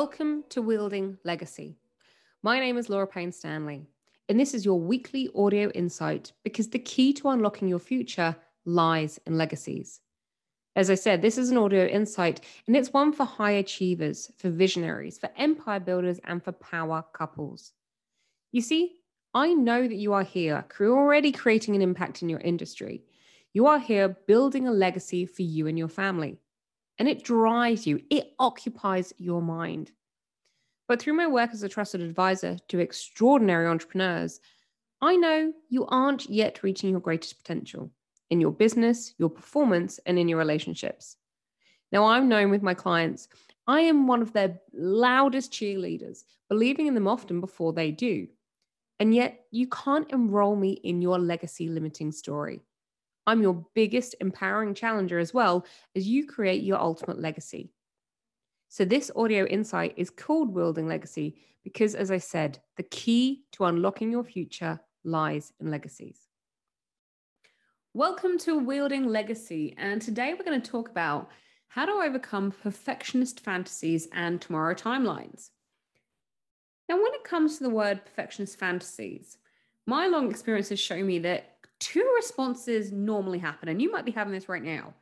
Welcome to Wielding Legacy. My name is Laura Payne Stanley, and this is your weekly audio insight because the key to unlocking your future lies in legacies. As I said, this is an audio insight, and it's one for high achievers, for visionaries, for empire builders, and for power couples. You see, I know that you are here, already creating an impact in your industry. You are here building a legacy for you and your family and it drives you, it occupies your mind. But through my work as a trusted advisor to extraordinary entrepreneurs, I know you aren't yet reaching your greatest potential in your business, your performance, and in your relationships. Now, I'm known with my clients, I am one of their loudest cheerleaders, believing in them often before they do. And yet, you can't enroll me in your legacy limiting story. I'm your biggest empowering challenger as well as you create your ultimate legacy. So, this audio insight is called Wielding Legacy because, as I said, the key to unlocking your future lies in legacies. Welcome to Wielding Legacy. And today we're going to talk about how to overcome perfectionist fantasies and tomorrow timelines. Now, when it comes to the word perfectionist fantasies, my long experience has shown me that two responses normally happen, and you might be having this right now.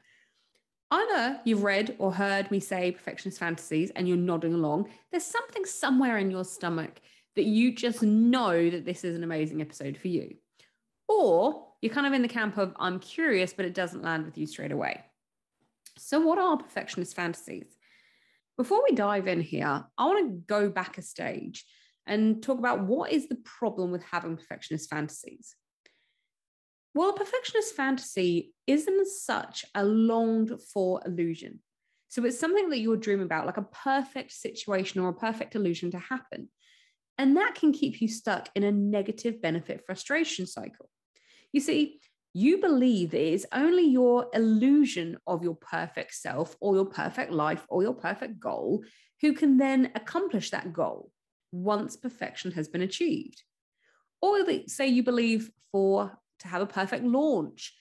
Either you've read or heard me say perfectionist fantasies and you're nodding along. There's something somewhere in your stomach that you just know that this is an amazing episode for you. Or you're kind of in the camp of, I'm curious, but it doesn't land with you straight away. So, what are perfectionist fantasies? Before we dive in here, I want to go back a stage and talk about what is the problem with having perfectionist fantasies. Well, a perfectionist fantasy isn't such a longed for illusion. So it's something that you're dreaming about, like a perfect situation or a perfect illusion to happen. And that can keep you stuck in a negative benefit frustration cycle. You see, you believe that it's only your illusion of your perfect self or your perfect life or your perfect goal who can then accomplish that goal once perfection has been achieved. Or say you believe for to have a perfect launch.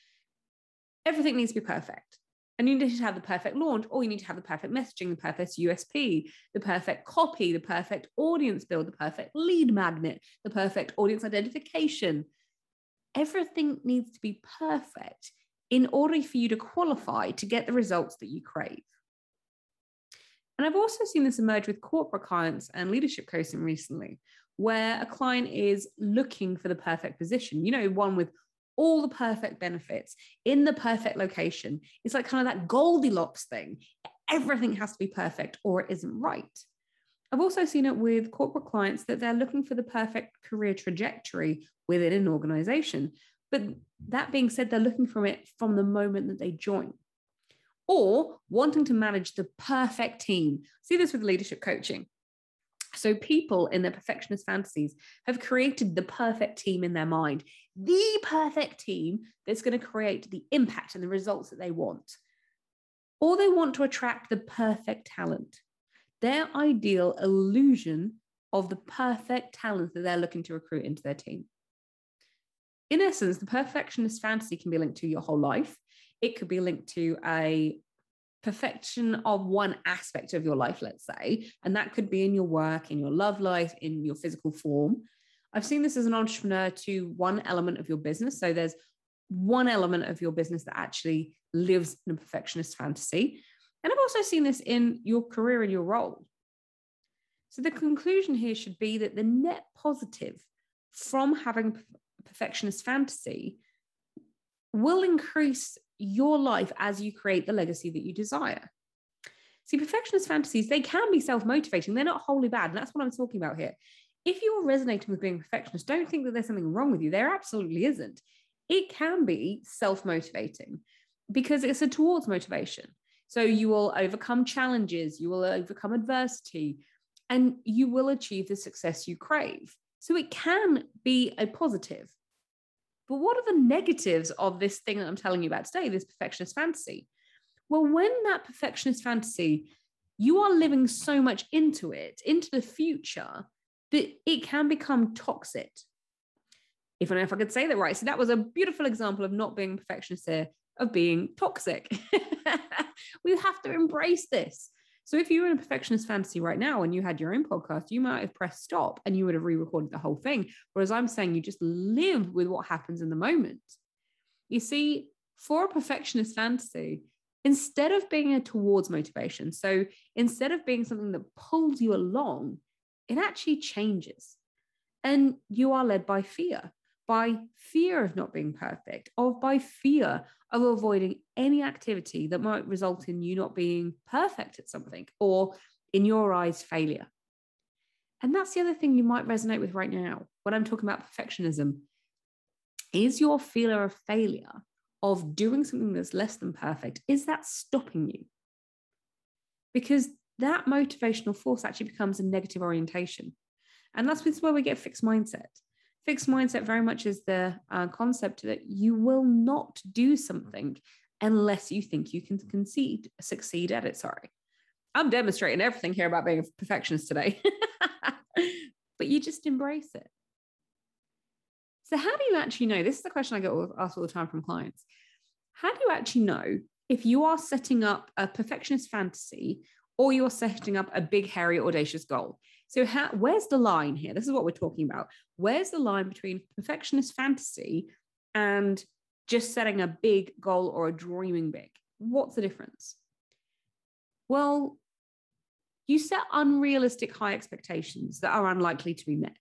Everything needs to be perfect. And you need to have the perfect launch, or you need to have the perfect messaging, the perfect USP, the perfect copy, the perfect audience build, the perfect lead magnet, the perfect audience identification. Everything needs to be perfect in order for you to qualify to get the results that you crave. And I've also seen this emerge with corporate clients and leadership coaching recently, where a client is looking for the perfect position, you know, one with all the perfect benefits in the perfect location. It's like kind of that Goldilocks thing. Everything has to be perfect or it isn't right. I've also seen it with corporate clients that they're looking for the perfect career trajectory within an organization. But that being said, they're looking for it from the moment that they join or wanting to manage the perfect team. See this with leadership coaching. So, people in their perfectionist fantasies have created the perfect team in their mind, the perfect team that's going to create the impact and the results that they want. Or they want to attract the perfect talent, their ideal illusion of the perfect talent that they're looking to recruit into their team. In essence, the perfectionist fantasy can be linked to your whole life. It could be linked to a perfection of one aspect of your life, let's say, and that could be in your work, in your love life, in your physical form. I've seen this as an entrepreneur to one element of your business. So there's one element of your business that actually lives in a perfectionist fantasy. And I've also seen this in your career and your role. So the conclusion here should be that the net positive from having perfectionist fantasy will increase your life as you create the legacy that you desire. See, perfectionist fantasies, they can be self motivating. They're not wholly bad. And that's what I'm talking about here. If you're resonating with being perfectionist, don't think that there's something wrong with you. There absolutely isn't. It can be self motivating because it's a towards motivation. So you will overcome challenges, you will overcome adversity, and you will achieve the success you crave. So it can be a positive. But what are the negatives of this thing that I'm telling you about today, this perfectionist fantasy? Well, when that perfectionist fantasy, you are living so much into it, into the future, that it can become toxic. If I if I could say that right. So that was a beautiful example of not being perfectionist here, of being toxic. we have to embrace this. So if you were in a perfectionist fantasy right now and you had your own podcast, you might have pressed stop and you would have re-recorded the whole thing. Whereas I'm saying you just live with what happens in the moment. You see, for a perfectionist fantasy, instead of being a towards motivation, so instead of being something that pulls you along, it actually changes. And you are led by fear, by fear of not being perfect, or by fear of avoiding any activity that might result in you not being perfect at something or, in your eyes, failure. And that's the other thing you might resonate with right now when I'm talking about perfectionism. Is your fear of failure, of doing something that's less than perfect, is that stopping you? Because that motivational force actually becomes a negative orientation. And that's where we get fixed mindset. Fixed mindset very much is the uh, concept that you will not do something unless you think you can concede, succeed at it. Sorry. I'm demonstrating everything here about being a perfectionist today, but you just embrace it. So, how do you actually know? This is the question I get asked all the time from clients. How do you actually know if you are setting up a perfectionist fantasy or you're setting up a big, hairy, audacious goal? So, how, where's the line here? This is what we're talking about. Where's the line between perfectionist fantasy and just setting a big goal or a dreaming big? What's the difference? Well, you set unrealistic high expectations that are unlikely to be met.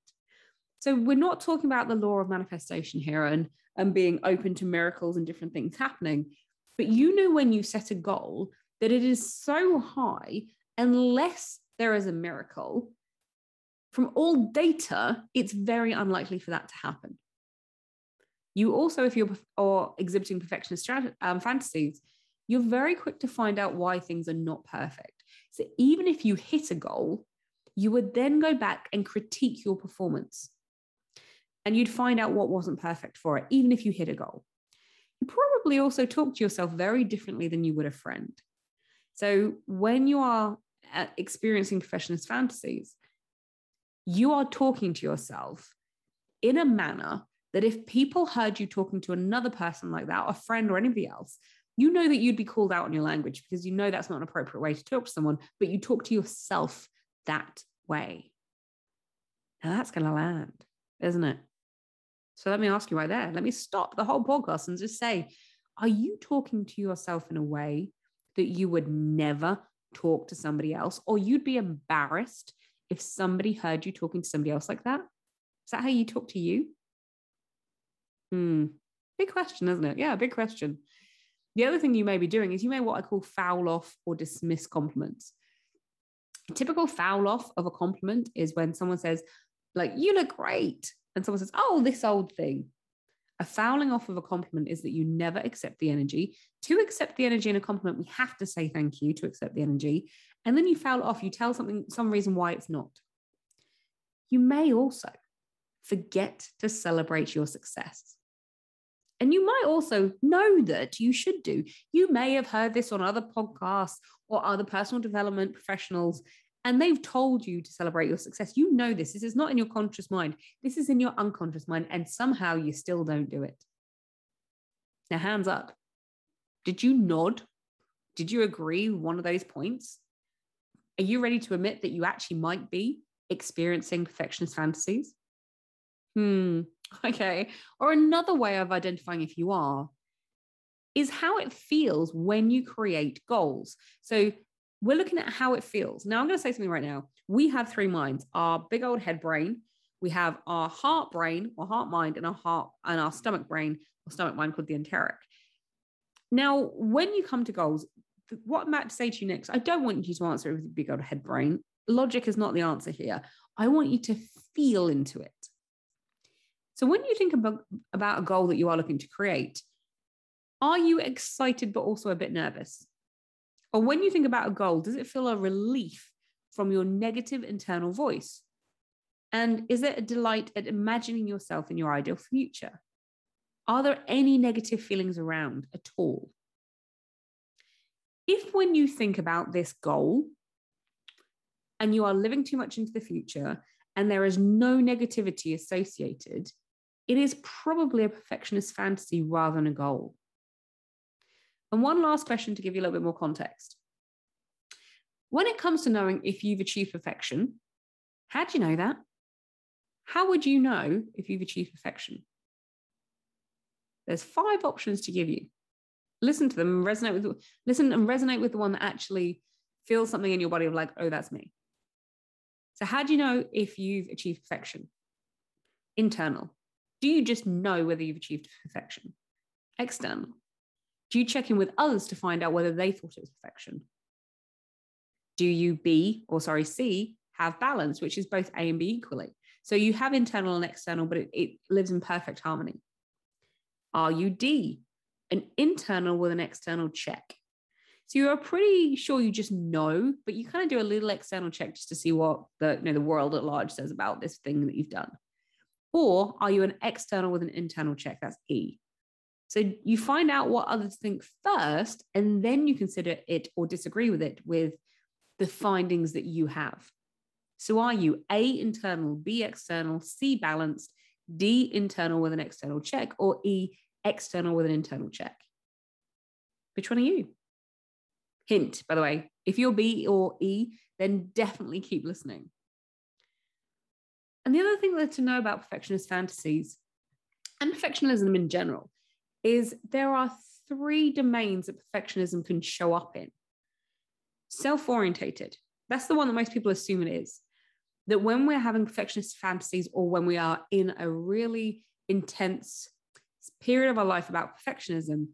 So, we're not talking about the law of manifestation here and, and being open to miracles and different things happening. But you know, when you set a goal, that it is so high, unless there is a miracle, from all data, it's very unlikely for that to happen. You also, if you're or exhibiting perfectionist um, fantasies, you're very quick to find out why things are not perfect. So even if you hit a goal, you would then go back and critique your performance. And you'd find out what wasn't perfect for it, even if you hit a goal. You probably also talk to yourself very differently than you would a friend. So when you are uh, experiencing perfectionist fantasies, you are talking to yourself in a manner that if people heard you talking to another person like that, a friend or anybody else, you know that you'd be called out on your language because you know that's not an appropriate way to talk to someone, but you talk to yourself that way. Now that's going to land, isn't it? So let me ask you right there. Let me stop the whole podcast and just say, are you talking to yourself in a way that you would never talk to somebody else, or you'd be embarrassed if somebody heard you talking to somebody else like that? Is that how you talk to you? Hmm. Big question, isn't it? Yeah, big question. The other thing you may be doing is you may what I call foul off or dismiss compliments. A typical foul off of a compliment is when someone says, like, you look great. And someone says, oh, this old thing. A fouling off of a compliment is that you never accept the energy. To accept the energy in a compliment, we have to say thank you to accept the energy. And then you foul it off, you tell something, some reason why it's not. You may also forget to celebrate your success. And you might also know that you should do. You may have heard this on other podcasts or other personal development professionals, and they've told you to celebrate your success. You know this. This is not in your conscious mind, this is in your unconscious mind, and somehow you still don't do it. Now, hands up. Did you nod? Did you agree with one of those points? Are you ready to admit that you actually might be experiencing perfectionist fantasies? Hmm, okay. Or another way of identifying if you are is how it feels when you create goals. So we're looking at how it feels. Now, I'm going to say something right now. We have three minds our big old head brain, we have our heart brain or heart mind, and our heart and our stomach brain or stomach mind called the enteric. Now, when you come to goals, what I'm about to say to you next, I don't want you to answer it with a big old head brain. Logic is not the answer here. I want you to feel into it. So when you think about, about a goal that you are looking to create, are you excited but also a bit nervous? Or when you think about a goal, does it feel a relief from your negative internal voice? And is it a delight at imagining yourself in your ideal future? Are there any negative feelings around at all? If when you think about this goal and you are living too much into the future and there is no negativity associated, it is probably a perfectionist fantasy rather than a goal. And one last question to give you a little bit more context. When it comes to knowing if you've achieved perfection, how do you know that? How would you know if you've achieved perfection? There's five options to give you. Listen to them resonate with listen and resonate with the one that actually feels something in your body of like, oh, that's me. So how do you know if you've achieved perfection? Internal. Do you just know whether you've achieved perfection? External. Do you check in with others to find out whether they thought it was perfection? Do you B, or sorry, C, have balance, which is both A and B equally? So you have internal and external, but it, it lives in perfect harmony. Are you D, an internal with an external check? So you're pretty sure you just know, but you kind of do a little external check just to see what the, you know, the world at large says about this thing that you've done. Or are you an external with an internal check? That's E. So you find out what others think first, and then you consider it or disagree with it with the findings that you have. So are you A, internal, B, external, C, balanced, D, internal with an external check, or E, external with an internal check? Which one are you? Hint, by the way, if you're B or E, then definitely keep listening. And the other thing that to know about perfectionist fantasies and perfectionism in general is there are three domains that perfectionism can show up in. Self orientated, that's the one that most people assume it is. That when we're having perfectionist fantasies or when we are in a really intense period of our life about perfectionism,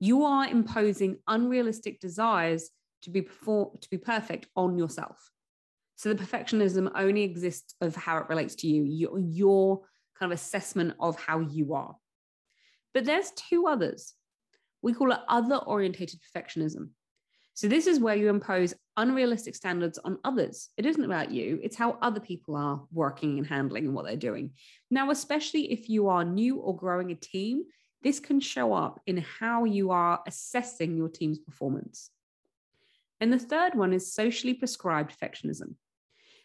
you are imposing unrealistic desires to be perform- to be perfect on yourself. So the perfectionism only exists of how it relates to you, your, your kind of assessment of how you are. But there's two others. We call it other orientated perfectionism. So this is where you impose unrealistic standards on others. It isn't about you, it's how other people are working and handling and what they're doing. Now, especially if you are new or growing a team, this can show up in how you are assessing your team's performance. And the third one is socially prescribed perfectionism.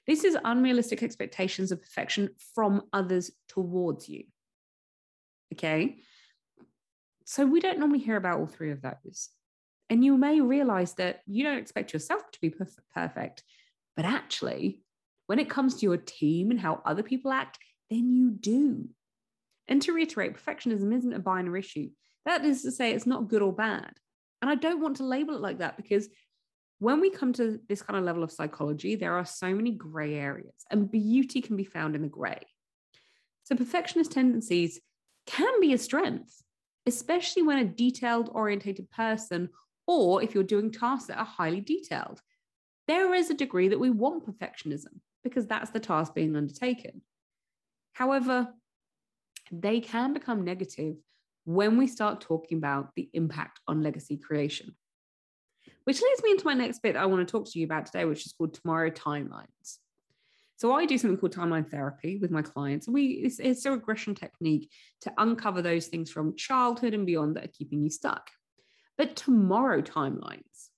This is unrealistic expectations of perfection from others towards you. Okay. So we don't normally hear about all three of those. And you may realize that you don't expect yourself to be perfect, but actually, when it comes to your team and how other people act, then you do. And to reiterate, perfectionism isn't a binary issue. That is to say, it's not good or bad. And I don't want to label it like that because when we come to this kind of level of psychology, there are so many gray areas, and beauty can be found in the gray. So, perfectionist tendencies can be a strength, especially when a detailed orientated person, or if you're doing tasks that are highly detailed. There is a degree that we want perfectionism because that's the task being undertaken. However, they can become negative when we start talking about the impact on legacy creation. Which leads me into my next bit I want to talk to you about today, which is called Tomorrow Timelines. So I do something called timeline therapy with my clients. We it's, it's a regression technique to uncover those things from childhood and beyond that are keeping you stuck. But tomorrow timelines.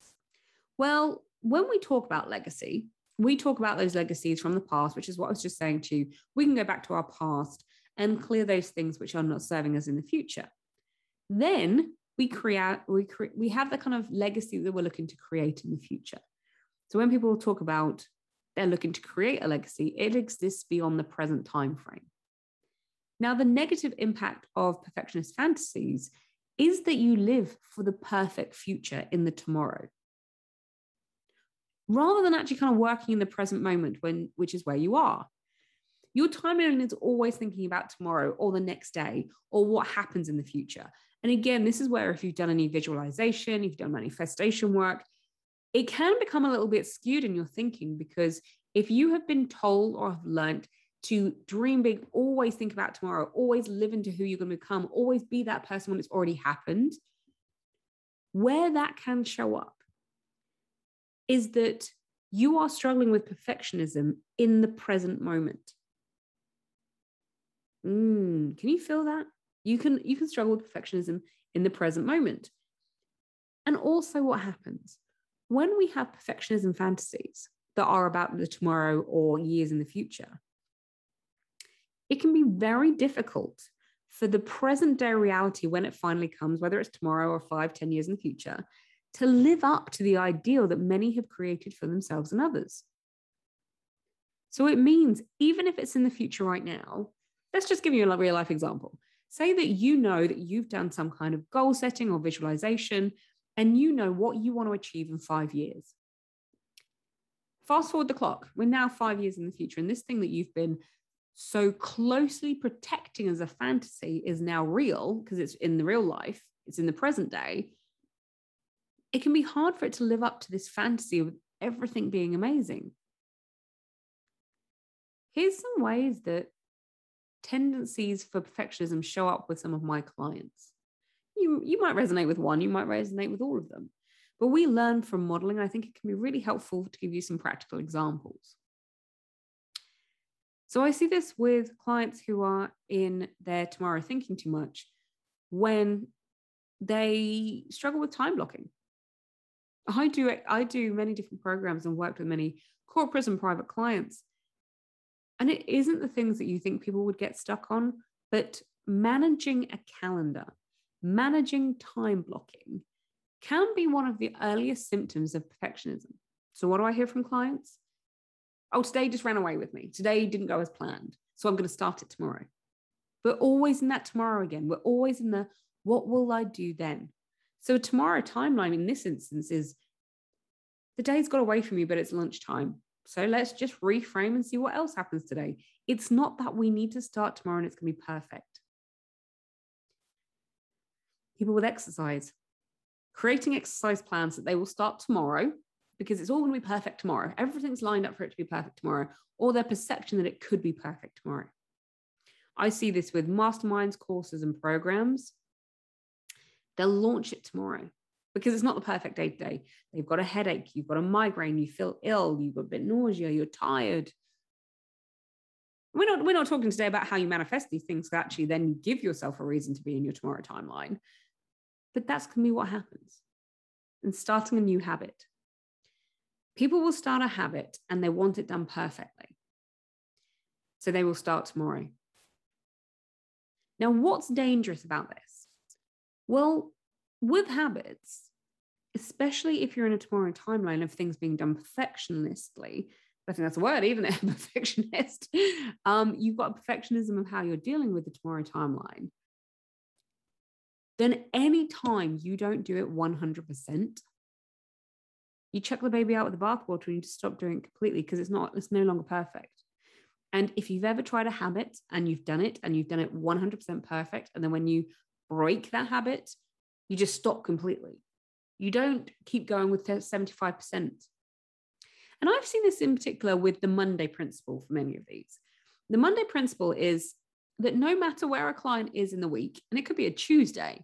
Well, when we talk about legacy, we talk about those legacies from the past, which is what I was just saying to you. We can go back to our past and clear those things which are not serving us in the future. Then we create, we, cre- we have the kind of legacy that we're looking to create in the future. So when people talk about they're looking to create a legacy, it exists beyond the present time frame. Now, the negative impact of perfectionist fantasies is that you live for the perfect future in the tomorrow rather than actually kind of working in the present moment when which is where you are your timeline is always thinking about tomorrow or the next day or what happens in the future. And again, this is where if you've done any visualization, if you've done manifestation work, it can become a little bit skewed in your thinking because if you have been told or have learned to dream big, always think about tomorrow, always live into who you're going to become, always be that person when it's already happened, where that can show up is that you are struggling with perfectionism in the present moment. Mm, can you feel that? You can you can struggle with perfectionism in the present moment. And also what happens when we have perfectionism fantasies that are about the tomorrow or years in the future. It can be very difficult for the present day reality when it finally comes, whether it's tomorrow or five, ten years in the future, to live up to the ideal that many have created for themselves and others. So it means, even if it's in the future right now, let's just give you a real life example. Say that you know that you've done some kind of goal setting or visualization, and you know what you want to achieve in five years. Fast forward the clock. We're now five years in the future, and this thing that you've been so closely protecting as a fantasy is now real because it's in the real life, it's in the present day. It can be hard for it to live up to this fantasy of everything being amazing. Here's some ways that tendencies for perfectionism show up with some of my clients. You, you might resonate with one, you might resonate with all of them. But we learn from modeling. I think it can be really helpful to give you some practical examples. So I see this with clients who are in their tomorrow thinking too much when they struggle with time blocking. I do I do many different programs and worked with many corporates and private clients. And it isn't the things that you think people would get stuck on, but managing a calendar, managing time blocking can be one of the earliest symptoms of perfectionism. So, what do I hear from clients? Oh, today just ran away with me. Today didn't go as planned. So, I'm going to start it tomorrow. We're always in that tomorrow again. We're always in the what will I do then? So, tomorrow timeline in this instance is the day's got away from you, but it's lunchtime. So, let's just reframe and see what else happens today. It's not that we need to start tomorrow and it's going to be perfect. People with exercise, creating exercise plans that they will start tomorrow because it's all going to be perfect tomorrow. Everything's lined up for it to be perfect tomorrow, or their perception that it could be perfect tomorrow. I see this with masterminds, courses, and programs. They'll launch it tomorrow because it's not the perfect day today. They've got a headache, you've got a migraine, you feel ill, you've got a bit nausea, you're tired. We're not, we're not talking today about how you manifest these things, actually then you give yourself a reason to be in your tomorrow timeline. But that's going to be what happens. And starting a new habit. People will start a habit and they want it done perfectly. So they will start tomorrow. Now, what's dangerous about this? Well, with habits, especially if you're in a tomorrow timeline of things being done perfectionistly, I think that's a word, even a perfectionist. Um, you've got a perfectionism of how you're dealing with the tomorrow timeline then anytime you don't do it 100%, you chuck the baby out with the bathwater and you just stop doing it completely because it's not, it's no longer perfect. And if you've ever tried a habit and you've done it and you've done it 100% perfect, and then when you break that habit, you just stop completely. You don't keep going with 75%. And I've seen this in particular with the Monday principle for many of these. The Monday principle is that no matter where a client is in the week, and it could be a Tuesday,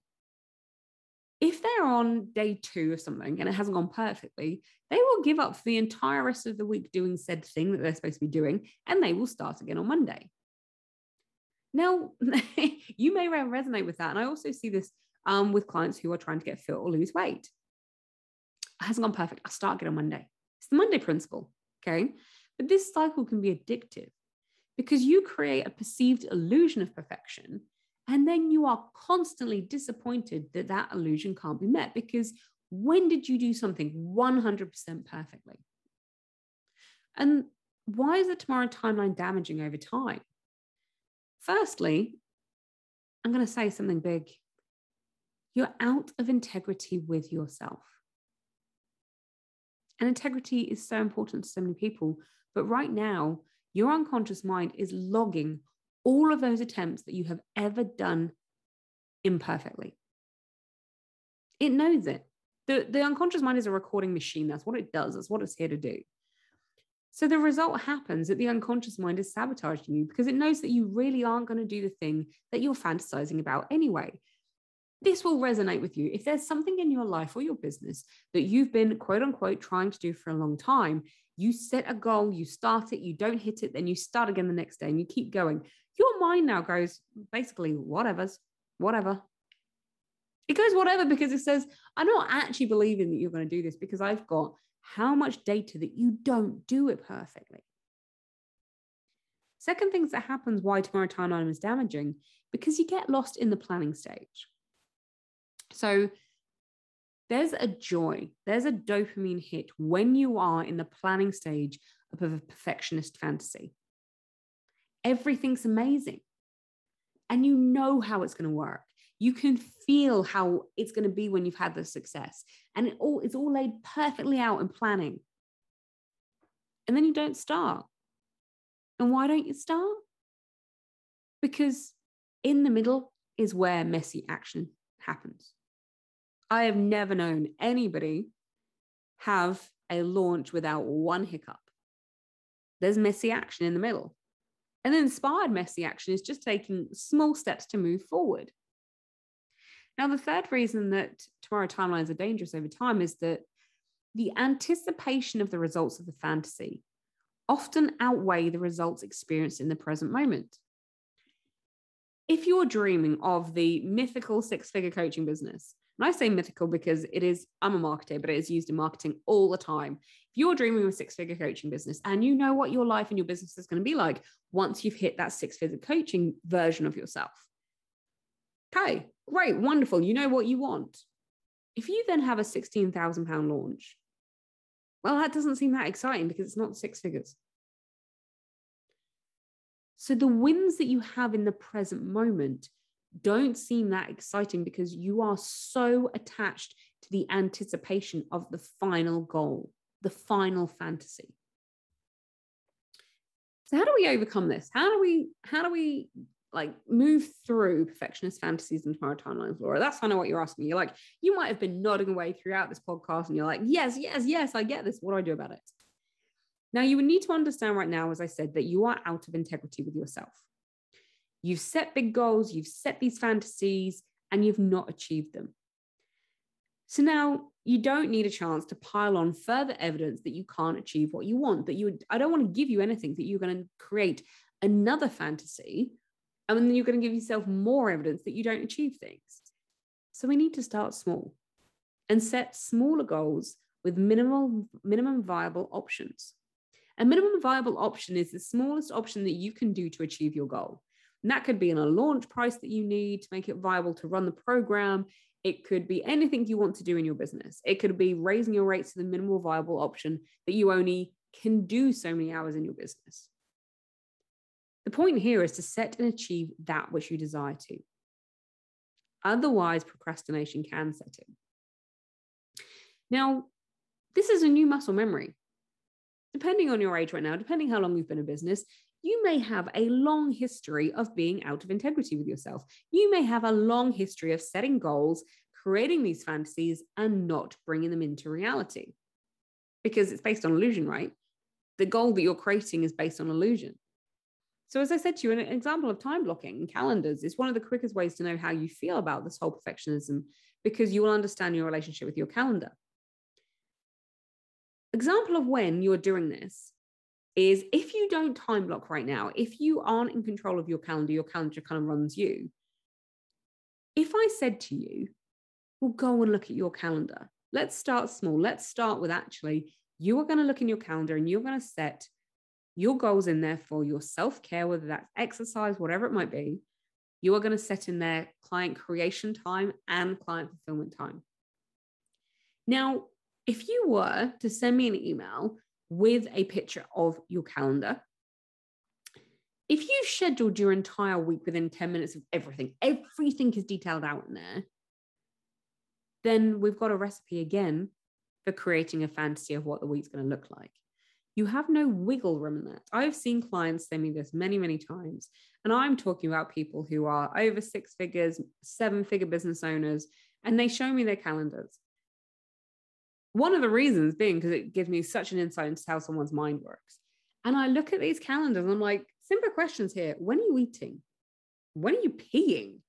if they're on day two of something and it hasn't gone perfectly, they will give up for the entire rest of the week doing said thing that they're supposed to be doing, and they will start again on Monday. Now, you may resonate with that. And I also see this um, with clients who are trying to get fit or lose weight. It hasn't gone perfect. I'll start again on Monday. It's the Monday principle. Okay. But this cycle can be addictive because you create a perceived illusion of perfection and then you are constantly disappointed that that illusion can't be met because when did you do something 100% perfectly? And why is the tomorrow timeline damaging over time? Firstly i'm going to say something big. You're out of integrity with yourself. And integrity is so important to so many people but right now your unconscious mind is logging all of those attempts that you have ever done imperfectly. It knows it. The, the unconscious mind is a recording machine. That's what it does, that's what it's here to do. So the result happens that the unconscious mind is sabotaging you because it knows that you really aren't going to do the thing that you're fantasizing about anyway. This will resonate with you. If there's something in your life or your business that you've been quote unquote trying to do for a long time, you set a goal, you start it, you don't hit it, then you start again the next day and you keep going. Your mind now goes basically, whatever's, whatever. It goes whatever because it says, I'm not actually believing that you're going to do this because I've got how much data that you don't do it perfectly. Second things that happens why tomorrow timeline is damaging because you get lost in the planning stage. So there's a joy, there's a dopamine hit when you are in the planning stage of a perfectionist fantasy. Everything's amazing. And you know how it's going to work. You can feel how it's going to be when you've had the success. And it all it's all laid perfectly out in planning. And then you don't start. And why don't you start? Because in the middle is where messy action happens. I have never known anybody have a launch without one hiccup. There's messy action in the middle. And inspired messy action is just taking small steps to move forward. Now, the third reason that tomorrow timelines are dangerous over time is that the anticipation of the results of the fantasy often outweigh the results experienced in the present moment. If you're dreaming of the mythical six figure coaching business, and I say mythical because it is, I'm a marketer, but it is used in marketing all the time. If you're dreaming of a six figure coaching business and you know what your life and your business is going to be like once you've hit that six figure coaching version of yourself. Okay, great, wonderful. You know what you want. If you then have a 16,000 pound launch, well, that doesn't seem that exciting because it's not six figures. So the wins that you have in the present moment don't seem that exciting because you are so attached to the anticipation of the final goal, the final fantasy. So how do we overcome this? How do we how do we like move through perfectionist fantasies and tomorrow timelines, Laura? That's kind of what you're asking. You're like, you might have been nodding away throughout this podcast and you're like, yes, yes, yes, I get this. What do I do about it? Now, you would need to understand right now, as I said, that you are out of integrity with yourself. You've set big goals, you've set these fantasies, and you've not achieved them. So now you don't need a chance to pile on further evidence that you can't achieve what you want. That you I don't want to give you anything that you're going to create another fantasy, and then you're going to give yourself more evidence that you don't achieve things. So we need to start small and set smaller goals with minimal minimum viable options. A minimum viable option is the smallest option that you can do to achieve your goal. And that could be in a launch price that you need to make it viable to run the program. It could be anything you want to do in your business. It could be raising your rates to the minimal viable option that you only can do so many hours in your business. The point here is to set and achieve that which you desire to. Otherwise, procrastination can set in. Now, this is a new muscle memory. Depending on your age right now, depending how long you've been in business, you may have a long history of being out of integrity with yourself. You may have a long history of setting goals, creating these fantasies, and not bringing them into reality because it's based on illusion, right? The goal that you're creating is based on illusion. So, as I said to you, an example of time blocking and calendars is one of the quickest ways to know how you feel about this whole perfectionism because you will understand your relationship with your calendar. Example of when you're doing this is if you don't time block right now, if you aren't in control of your calendar, your calendar kind of runs you. If I said to you, well, go and look at your calendar. Let's start small. Let's start with actually, you are going to look in your calendar and you're going to set your goals in there for your self care, whether that's exercise, whatever it might be. You are going to set in there client creation time and client fulfillment time. Now, if you were to send me an email with a picture of your calendar. If you've scheduled your entire week within 10 minutes of everything, everything is detailed out in there, then we've got a recipe again for creating a fantasy of what the week's going to look like. You have no wiggle room in that. I've seen clients send me this many, many times. And I'm talking about people who are over six figures, seven figure business owners, and they show me their calendars. One of the reasons being because it gives me such an insight into how someone's mind works. And I look at these calendars and I'm like, simple questions here. When are you eating? When are you peeing?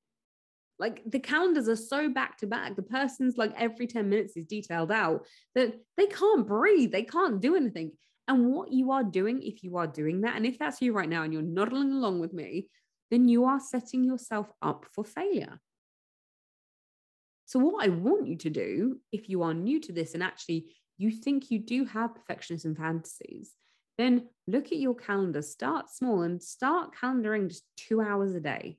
Like the calendars are so back to back. The person's like every 10 minutes is detailed out that they can't breathe, they can't do anything. And what you are doing, if you are doing that, and if that's you right now and you're nodding along with me, then you are setting yourself up for failure. So, what I want you to do, if you are new to this and actually you think you do have perfectionism fantasies, then look at your calendar, start small and start calendaring just two hours a day.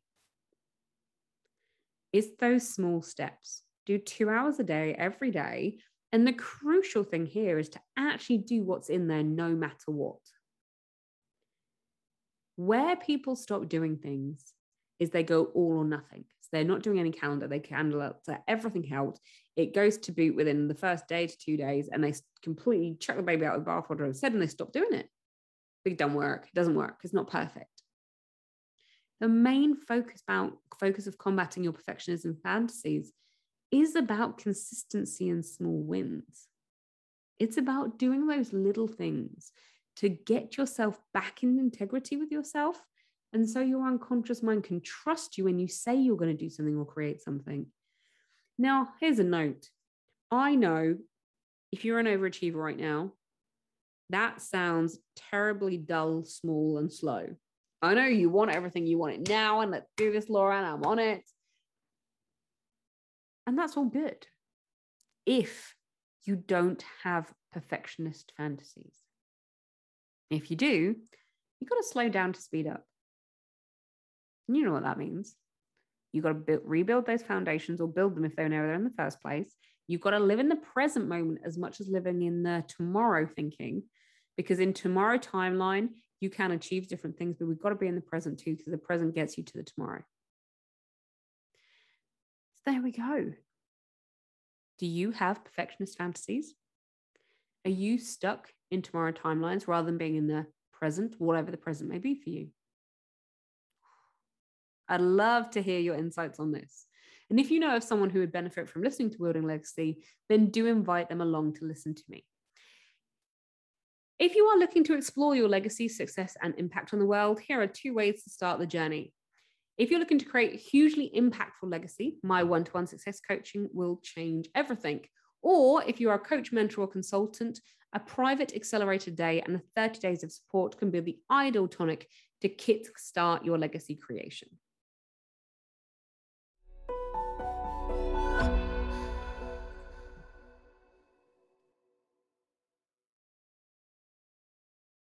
It's those small steps do two hours a day every day. And the crucial thing here is to actually do what's in there no matter what. Where people stop doing things is they go all or nothing. They're not doing any calendar, they out everything out. It goes to boot within the first day to two days, and they completely chuck the baby out of the bathwater and they stop doing it. It don't work. It doesn't work. It's not perfect. The main focus about focus of combating your perfectionism fantasies is about consistency and small wins. It's about doing those little things to get yourself back in integrity with yourself. And so your unconscious mind can trust you when you say you're going to do something or create something. Now, here's a note I know if you're an overachiever right now, that sounds terribly dull, small, and slow. I know you want everything, you want it now, and let's do this, Laura, and I'm on it. And that's all good if you don't have perfectionist fantasies. If you do, you've got to slow down to speed up. And you know what that means. You've got to build, rebuild those foundations or build them if they were never there in the first place. You've got to live in the present moment as much as living in the tomorrow thinking, because in tomorrow timeline, you can achieve different things, but we've got to be in the present too, because the present gets you to the tomorrow. So there we go. Do you have perfectionist fantasies? Are you stuck in tomorrow timelines rather than being in the present, whatever the present may be for you? I'd love to hear your insights on this. And if you know of someone who would benefit from listening to Wielding Legacy, then do invite them along to listen to me. If you are looking to explore your legacy, success, and impact on the world, here are two ways to start the journey. If you're looking to create a hugely impactful legacy, my one to one success coaching will change everything. Or if you are a coach, mentor, or consultant, a private accelerated day and the 30 days of support can be the ideal tonic to kickstart your legacy creation.